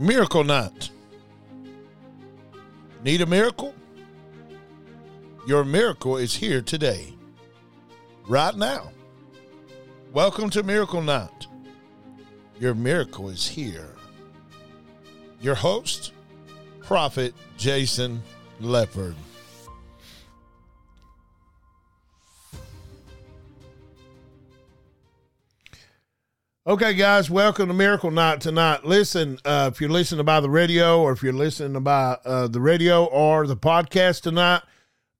Miracle Night. Need a miracle? Your miracle is here today, right now. Welcome to Miracle Night. Your miracle is here. Your host, Prophet Jason Lepard. Okay, guys, welcome to Miracle Night tonight. Listen, uh, if you're listening by the radio or if you're listening by uh, the radio or the podcast tonight,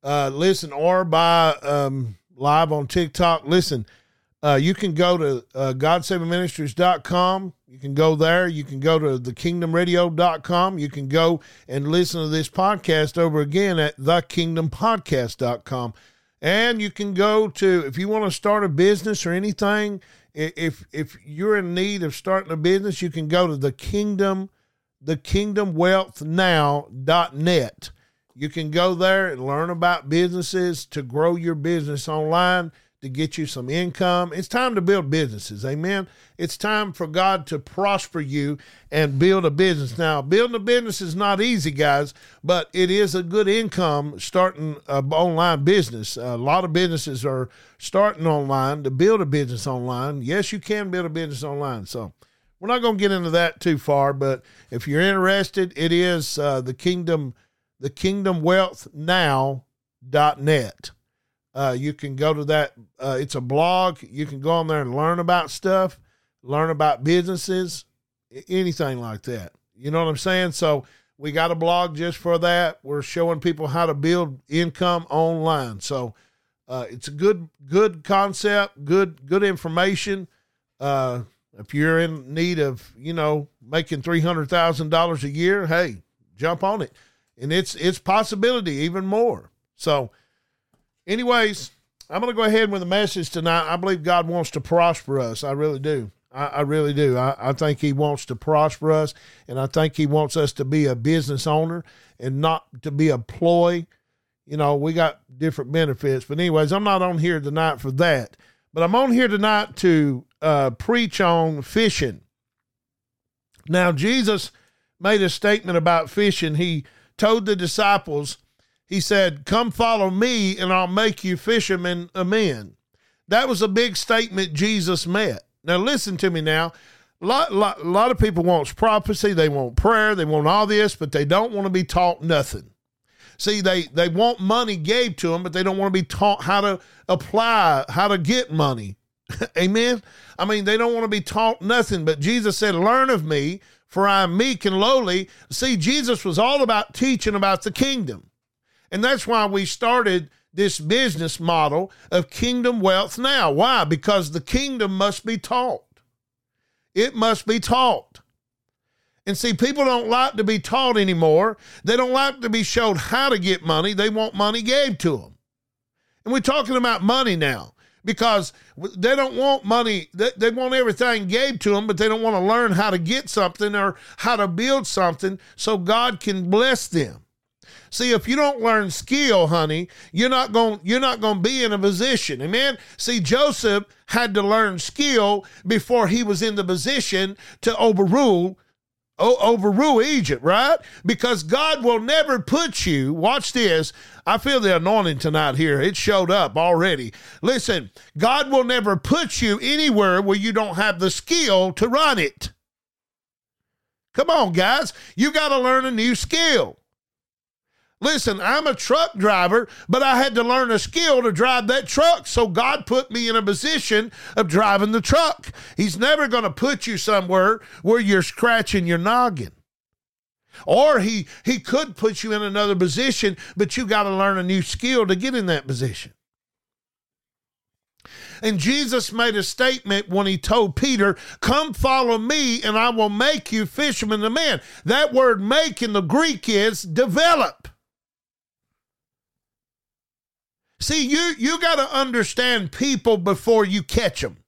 uh, listen, or by um, live on TikTok, listen, uh, you can go to uh, GodSavingMinistries.com. You can go there. You can go to thekingdomradio.com. You can go and listen to this podcast over again at thekingdompodcast.com. And you can go to, if you want to start a business or anything, if if you're in need of starting a business, you can go to the kingdom, the kingdomwealthnow.net. You can go there and learn about businesses to grow your business online to get you some income. It's time to build businesses. Amen. It's time for God to prosper you and build a business. Now, building a business is not easy, guys, but it is a good income starting an online business. A lot of businesses are starting online to build a business online. Yes, you can build a business online. So, we're not going to get into that too far, but if you're interested, it is uh, the kingdom, the kingdomwealthnow.net. Uh, you can go to that. Uh, it's a blog. You can go on there and learn about stuff, learn about businesses, anything like that. You know what I'm saying? So we got a blog just for that. We're showing people how to build income online. So uh, it's a good good concept, good good information. Uh, if you're in need of you know making three hundred thousand dollars a year, hey, jump on it, and it's it's possibility even more. So anyways, I'm going to go ahead with the message tonight. I believe God wants to prosper us. I really do. I, I really do. I, I, think He wants to prosper us, and I think He wants us to be a business owner and not to be a ploy. You know, we got different benefits. But, anyways, I'm not on here tonight for that. But I'm on here tonight to uh, preach on fishing. Now, Jesus made a statement about fishing. He told the disciples, he said, Come follow me, and I'll make you fishermen of men. That was a big statement Jesus met. Now, listen to me now. A lot, lot, lot of people want prophecy, they want prayer, they want all this, but they don't want to be taught nothing. See, they, they want money gave to them, but they don't want to be taught how to apply, how to get money. Amen. I mean, they don't want to be taught nothing, but Jesus said, Learn of me, for I am meek and lowly. See, Jesus was all about teaching about the kingdom. And that's why we started this business model of kingdom wealth now. Why? Because the kingdom must be taught. It must be taught. And see, people don't like to be taught anymore. They don't like to be showed how to get money. They want money gave to them. And we're talking about money now because they don't want money. They, want everything gave to them, but they don't want to learn how to get something or how to build something so God can bless them. See, if you don't learn skill, honey, you're not going you're not going to be in a position. Amen. See, Joseph had to learn skill before he was in the position to overrule overrule Egypt, right? Because God will never put you, watch this. I feel the anointing tonight here. It showed up already. Listen, God will never put you anywhere where you don't have the skill to run it. Come on, guys. You got to learn a new skill. Listen, I'm a truck driver, but I had to learn a skill to drive that truck. So God put me in a position of driving the truck. He's never going to put you somewhere where you're scratching your noggin. Or he he could put you in another position, but you got to learn a new skill to get in that position. And Jesus made a statement when he told Peter, Come follow me, and I will make you fishermen of men. That word make in the Greek is develop. See, you you got to understand people before you catch them.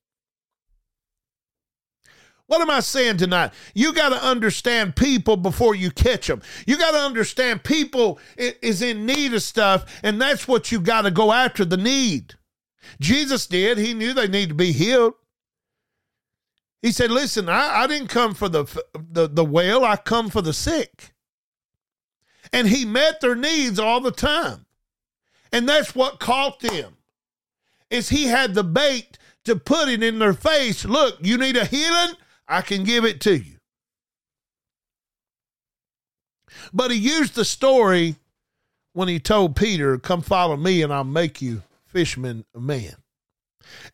What am I saying tonight? You got to understand people before you catch them. You got to understand people is in need of stuff, and that's what you got to go after the need. Jesus did. He knew they need to be healed. He said, Listen, I, I didn't come for the, the, the well, I come for the sick. And he met their needs all the time. And that's what caught them. Is he had the bait to put it in their face. Look, you need a healing? I can give it to you. But he used the story when he told Peter, Come follow me and I'll make you fishermen of men.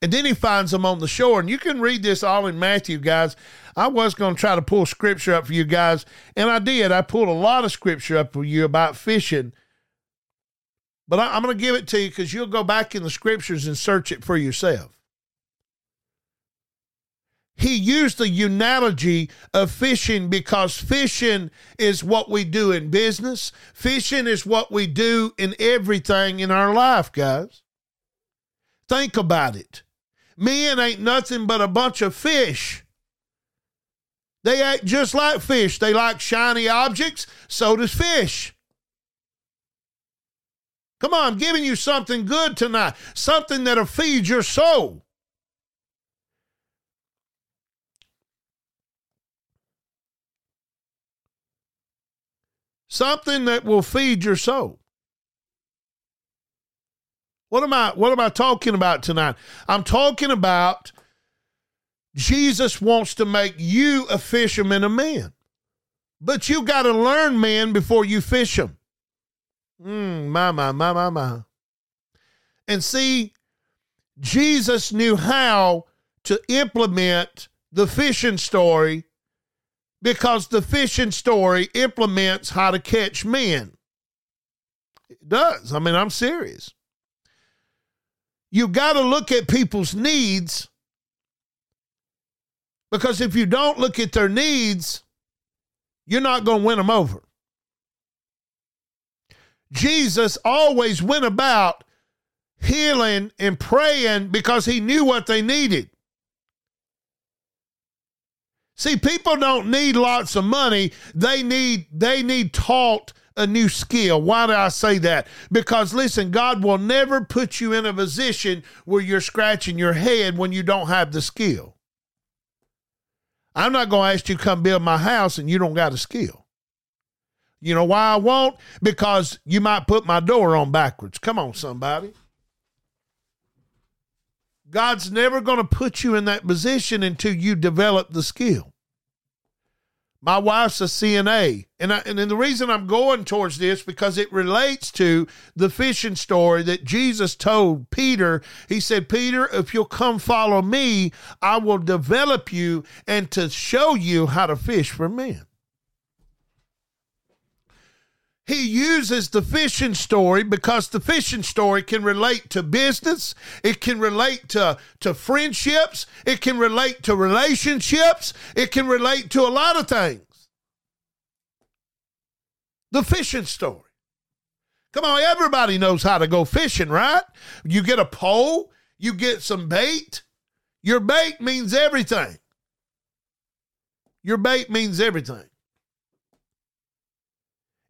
And then he finds them on the shore. And you can read this all in Matthew, guys. I was going to try to pull scripture up for you guys, and I did. I pulled a lot of scripture up for you about fishing. But I, am going to give it to you because you'll go back in the scriptures and search it for yourself. He used the analogy of fishing because fishing is what we do in business. Fishing is what we do in everything in our life, guys. Think about it. Men ain't nothing but a bunch of fish. They act just like fish. They like shiny objects, so does fish. Come on, I'm giving you something good tonight, something that'll feed your soul. Something that will feed your soul. What am I what am I talking about tonight? I'm talking about Jesus wants to make you a fisherman of men. But you got to learn men before you fish them. Mm, my, my, my, my, my. And see, Jesus knew how to implement the fishing story because the fishing story implements how to catch men. It does. I mean, I'm serious You've got to look at people's needs because if you don't look at their needs, you're not going to win them over. Jesus always went about healing and praying because he knew what they needed. See, people don't need lots of money. They need they need taught a new skill. Why do I say that? Because listen, God will never put you in a position where you're scratching your head when you don't have the skill. I'm not going to ask you to come build my house and you don't got a skill. You know why I won't? Because you might put my door on backwards. Come on, somebody. God's never going to put you in that position until you develop the skill. My wife's a CNA. And, I, and the reason I'm going towards this because it relates to the fishing story that Jesus told Peter. He said, Peter, if you'll come follow me, I will develop you and to show you how to fish for men. He uses the fishing story because the fishing story can relate to business, it can relate to, to friendships, it can relate to relationships, it can relate to a lot of things. The fishing story. Come on, everybody knows how to go fishing, right? You get a pole, you get some bait. Your bait means everything. Your bait means everything.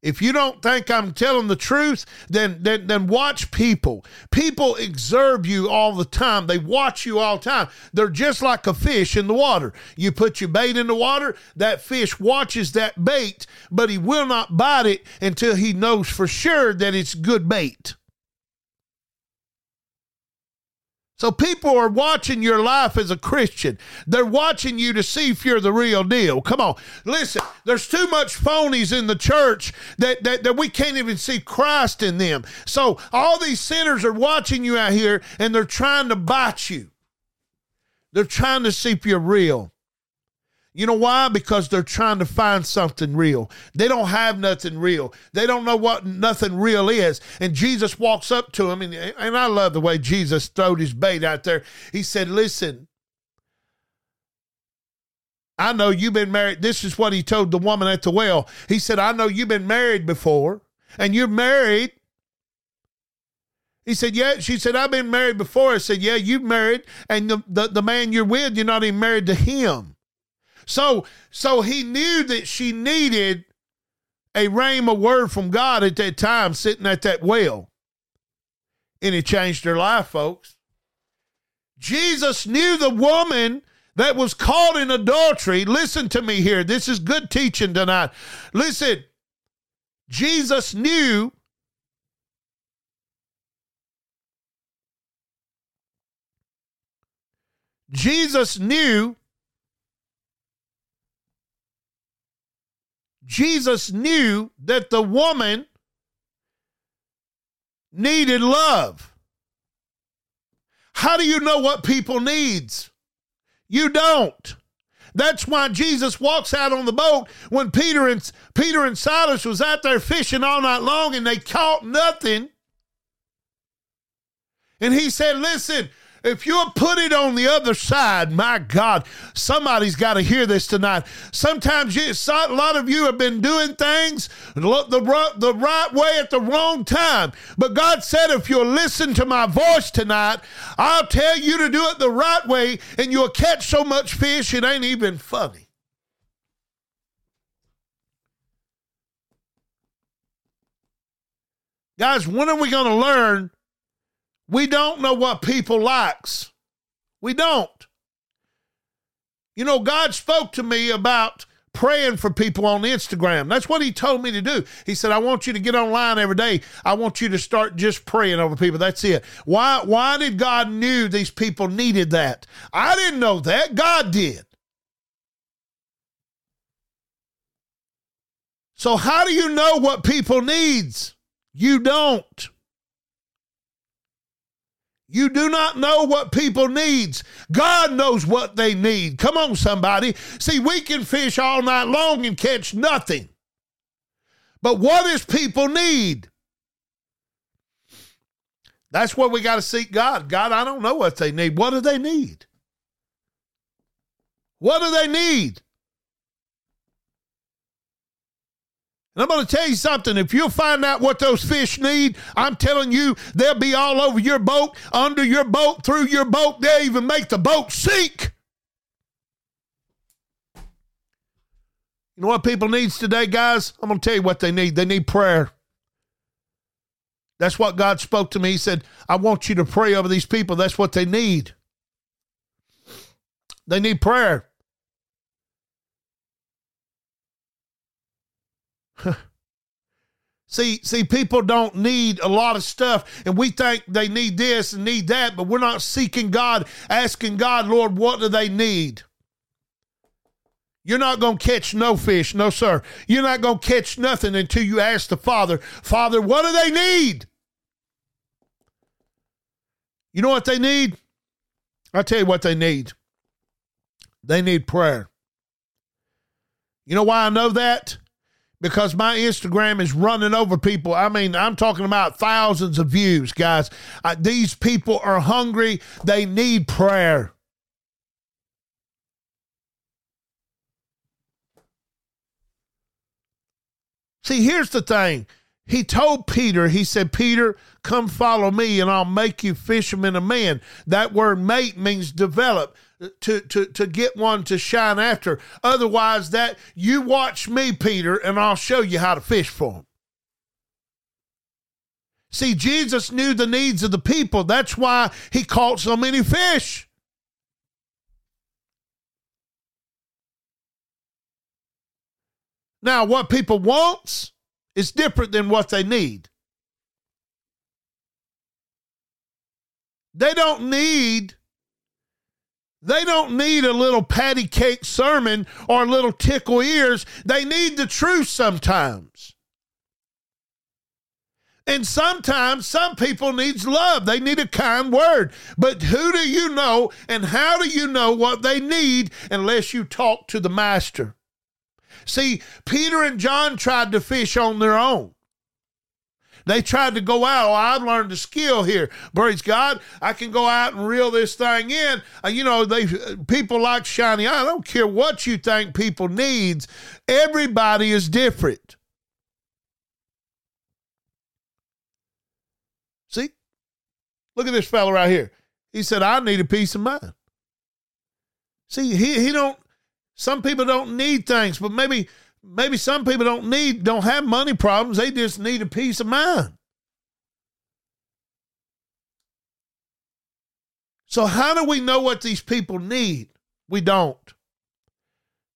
If you don't think I'm telling the truth, then, then, then watch people. People observe you all the time. They watch you all the time. They're just like a fish in the water. You put your bait in the water, that fish watches that bait, but he will not bite it until he knows for sure that it's good bait. So people are watching your life as a Christian. They're watching you to see if you're the real deal. Come on. Listen, there's too much phonies in the church that, that, that we can't even see Christ in them. So all these sinners are watching you out here and they're trying to bite you. They're trying to see if you're real. You know why? Because they're trying to find something real. They don't have nothing real. They don't know what nothing real is. And Jesus walks up to him, and, and I love the way Jesus throwed his bait out there. He said, Listen, I know you've been married. This is what he told the woman at the well. He said, I know you've been married before, and you're married. He said, Yeah. She said, I've been married before. I said, Yeah, you've married, and the, the, the man you're with, you're not even married to him. So so he knew that she needed a rhema word from God at that time, sitting at that well. And it changed her life, folks. Jesus knew the woman that was caught in adultery, listen to me here. This is good teaching tonight. Listen, Jesus knew Jesus knew Jesus knew that the woman needed love. How do you know what people needs? You don't. That's why Jesus walks out on the boat when Peter and Peter and Silas was out there fishing all night long and they caught nothing. And he said, "Listen, if you'll put it on the other side, my God, somebody's got to hear this tonight. Sometimes you, a lot of you have been doing things the, the, the right way at the wrong time. But God said, if you'll listen to my voice tonight, I'll tell you to do it the right way, and you'll catch so much fish it ain't even funny. Guys, when are we going to learn we don't know what people likes. We don't. You know, God spoke to me about praying for people on Instagram. That's what he told me to do. He said, I want you to get online every day. I want you to start just praying over people. That's it. Why why did God knew these people needed that? I didn't know that. God did. So how do you know what people needs? You don't. You do not know what people needs. God knows what they need. Come on, somebody. See, we can fish all night long and catch nothing. But what does people need? That's what we got to seek God. God, I don't know what they need. What do they need? What do they need? And I'm going to tell you something. If you'll find out what those fish need, I'm telling you, they'll be all over your boat, under your boat, through your boat. They'll even make the boat sink. You know what people needs today, guys? I'm going to tell you what they need. They need prayer. That's what God spoke to me. He said, I want you to pray over these people. That's what they need. They need prayer. see, see, people don't need a lot of stuff, and we think they need this and need that, but we're not seeking God, asking God, Lord, what do they need? You're not going to catch no fish. No, sir. You're not going to catch nothing until you ask the Father, Father, what do they need? You know what they need? I'll tell you what they need. They need prayer. You know why I know that? Because my Instagram is running over people. I mean, I'm talking about thousands of views, guys. Uh, these people are hungry, they need prayer. See, here's the thing. He told Peter, he said, Peter, come follow me and I'll make you fisherman of men. That word mate means develop to, to, to get one to shine after. Otherwise, that you watch me, Peter, and I'll show you how to fish for them. See, Jesus knew the needs of the people. That's why he caught so many fish. Now, what people wants is different than what they need. They don't need they don't need a little patty cake sermon or a little tickle ears. They need the truth sometimes. And sometimes some people needs love. They need a kind word. But who do you know and how do you know what they need unless you talk to the master? See, Peter and John tried to fish on their own. They tried to go out. Oh, I've learned a skill here. Praise God. I can go out and reel this thing in. Uh, you know, they people like shiny. I don't care what you think people needs. Everybody is different. See? Look at this fella right here. He said, I need a peace of mind. See, he, he don't, some people don't need things, but maybe maybe some people don't need don't have money problems they just need a peace of mind so how do we know what these people need We don't.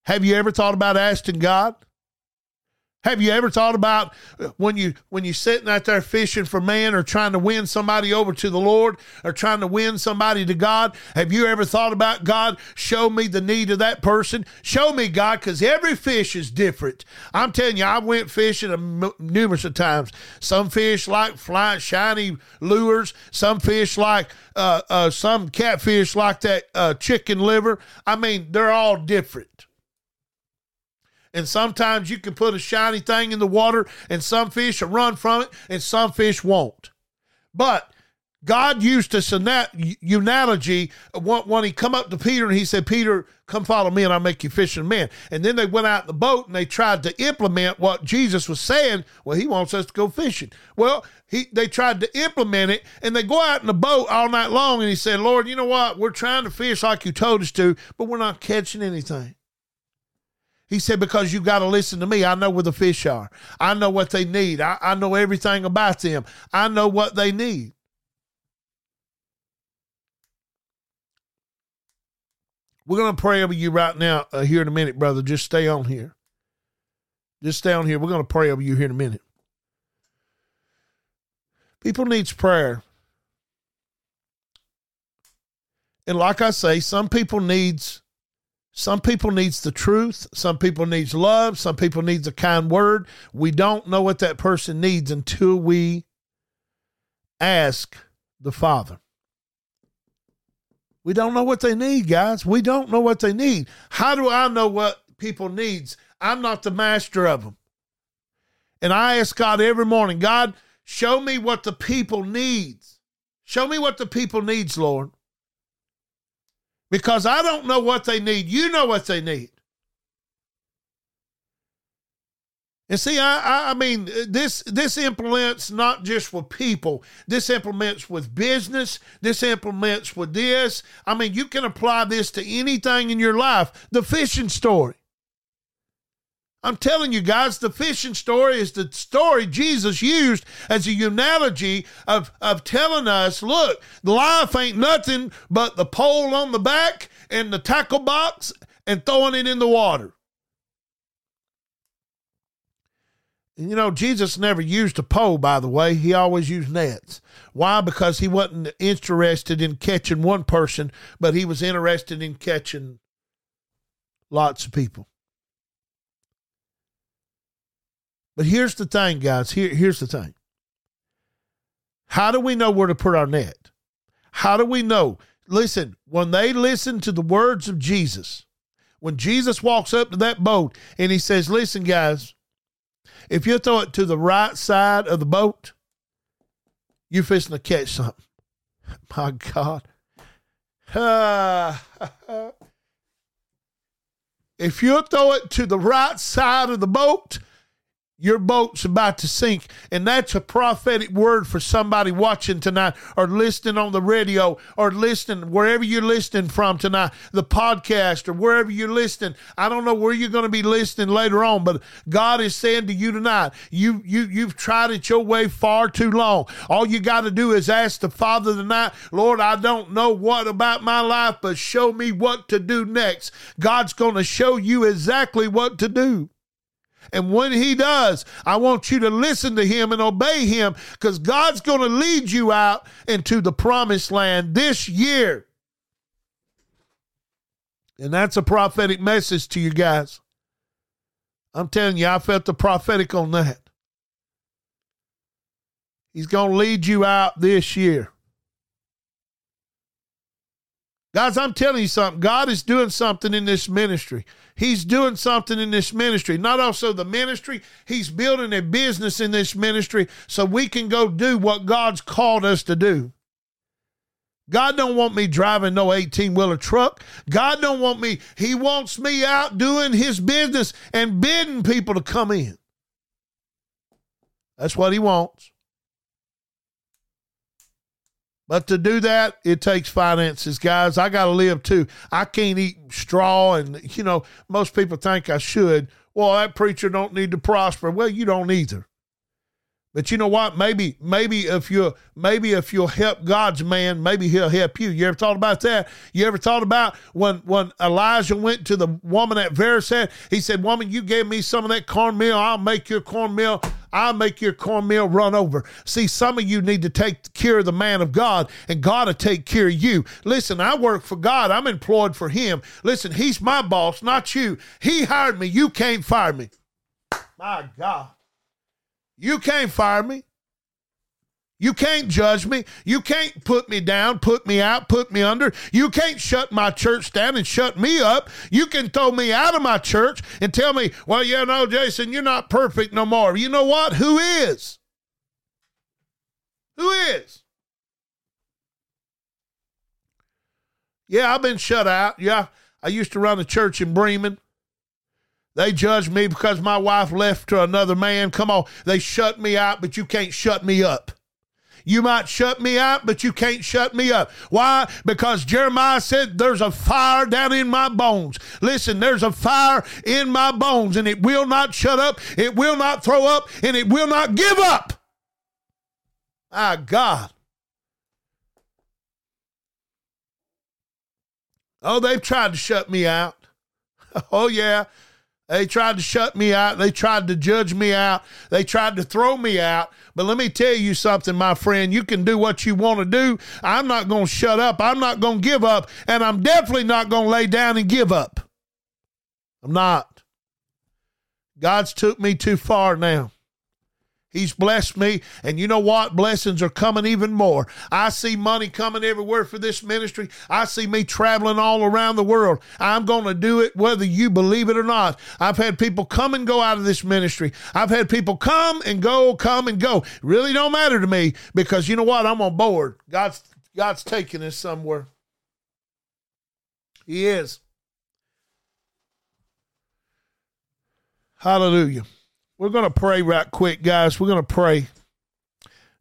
Have you ever thought about asking God? Have you ever thought about uh, when you when you're sitting out there fishing for man or trying to win somebody over to the Lord or trying to win somebody to God? Have you ever thought about God? Show me the need of that person. Show me God, because every fish is different. I'm telling you, I went fishing numerous of times. Some fish like flying shiny lures. Some fish like uh, uh, some catfish like that uh, chicken liver. I mean, they're all different. And sometimes you can put a shiny thing in the water and some fish will run from it and some fish won't. But God used this analogy uh, when he come up to Peter and he said, Peter, come follow me and I'll make you fishing men. And then they went out in the boat and they tried to implement what Jesus was saying. Well, he wants us to go fishing. Well, he, they tried to implement it and they go out in the boat all night long and he said, Lord, you know what? We're trying to fish like you told us to, but we're not catching anything. He said, Because you got to listen to me. I know where the fish are. I know what they need. I, I know everything about them. I know what they need. We're going to pray over you right now, uh, here in a minute, brother. Just stay on here. Just stay on here. We're going to pray over you here in a minute. People needs prayer. And like I say, some people needs some people needs the truth. Some people needs love. Some people needs a kind word. We don't know what that person needs until we ask the Father. We don't know what they need, guys. We don't know what they need. How do I know what people needs? I'm not the master of them. And I ask God every morning, God, show me what the people needs. Show me what the people needs, Lord because I don't know what they need. You know what they need. And see, I, I mean, this this implements not just with people. This implements with business. This implements with this. I mean, you can apply this to anything in your life. The fishing story. I'm telling you guys, the fishing story is the story Jesus used as a analogy of, of telling us, look, life ain't nothing but the pole on the back and the tackle box and throwing it in the water. And you know, Jesus never used a pole, by the way. He always used nets. Why? Because he wasn't interested in catching one person, but he was interested in catching lots of people. But here's the thing, guys. Here, here's the thing. How do we know where to put our net? How do we know? Listen, when they listen to the words of Jesus, when Jesus walks up to that boat and he says, Listen, guys, if you throw it to the right side of the boat, you're fishing to catch something. My God. If you throw it to the right side of the boat, your boat's about to sink. And that's a prophetic word for somebody watching tonight or listening on the radio or listening wherever you're listening from tonight, the podcast or wherever you're listening. I don't know where you're going to be listening later on, but God is saying to you tonight, you you you've tried it your way far too long. All you got to do is ask the Father tonight, Lord, I don't know what about my life, but show me what to do next. God's going to show you exactly what to do. And when he does, I want you to listen to him and obey him because God's going to lead you out into the promised land this year. And that's a prophetic message to you guys. I'm telling you, I felt the prophetic on that. He's going to lead you out this year. Guys, I'm telling you something. God is doing something in this ministry. He's doing something in this ministry. Not also the ministry, He's building a business in this ministry so we can go do what God's called us to do. God don't want me driving no 18 wheeler truck. God don't want me, He wants me out doing His business and bidding people to come in. That's what He wants. But to do that, it takes finances, guys. I got to live too. I can't eat straw, and you know most people think I should. Well, that preacher don't need to prosper. Well, you don't either. But you know what? Maybe, maybe if you maybe if you'll help God's man, maybe he'll help you. You ever thought about that? You ever thought about when when Elijah went to the woman at Zarephath? He said, "Woman, you gave me some of that cornmeal. I'll make your cornmeal. I'll make your cornmeal run over." See, some of you need to take care of the man of God, and God will take care of you. Listen, I work for God. I'm employed for Him. Listen, He's my boss, not you. He hired me. You can't fire me. My God. You can't fire me. You can't judge me. You can't put me down, put me out, put me under. You can't shut my church down and shut me up. You can throw me out of my church and tell me, well, yeah, no, Jason, you're not perfect no more. You know what? Who is? Who is? Yeah, I've been shut out. Yeah, I used to run a church in Bremen. They judged me because my wife left to another man. Come on, they shut me out, but you can't shut me up. You might shut me out, but you can't shut me up. Why? Because Jeremiah said, There's a fire down in my bones. Listen, there's a fire in my bones, and it will not shut up, it will not throw up, and it will not give up. My God. Oh, they've tried to shut me out. Oh, yeah. They tried to shut me out. They tried to judge me out. They tried to throw me out. But let me tell you something, my friend. You can do what you want to do. I'm not going to shut up. I'm not going to give up. And I'm definitely not going to lay down and give up. I'm not. God's took me too far now. He's blessed me. And you know what? Blessings are coming even more. I see money coming everywhere for this ministry. I see me traveling all around the world. I'm going to do it whether you believe it or not. I've had people come and go out of this ministry. I've had people come and go, come and go. Really don't matter to me because you know what? I'm on board. God's God's taking us somewhere. He is. Hallelujah. We're going to pray right quick, guys. We're going to pray.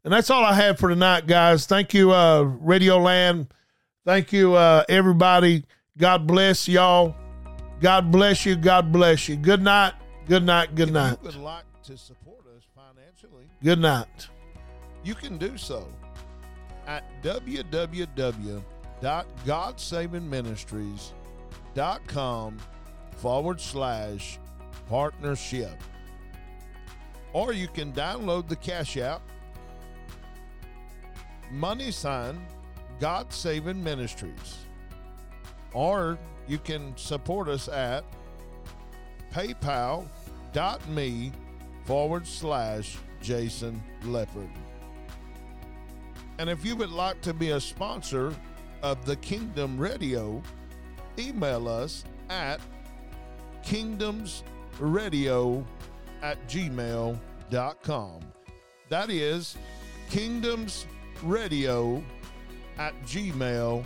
And that's all I have for tonight, guys. Thank you, uh, Radio Land. Thank you, uh, everybody. God bless y'all. God bless you. God bless you. Good night. Good night. Good night. If you would like to support us financially, Good night. you can do so at www.godsavingministries.com forward slash partnership. Or you can download the Cash App, money sign God Saving Ministries. Or you can support us at paypal.me forward slash Jason Lepard. And if you would like to be a sponsor of the Kingdom Radio, email us at kingdomsradio at gmail.com. That is kingdomsradio at gmail.com.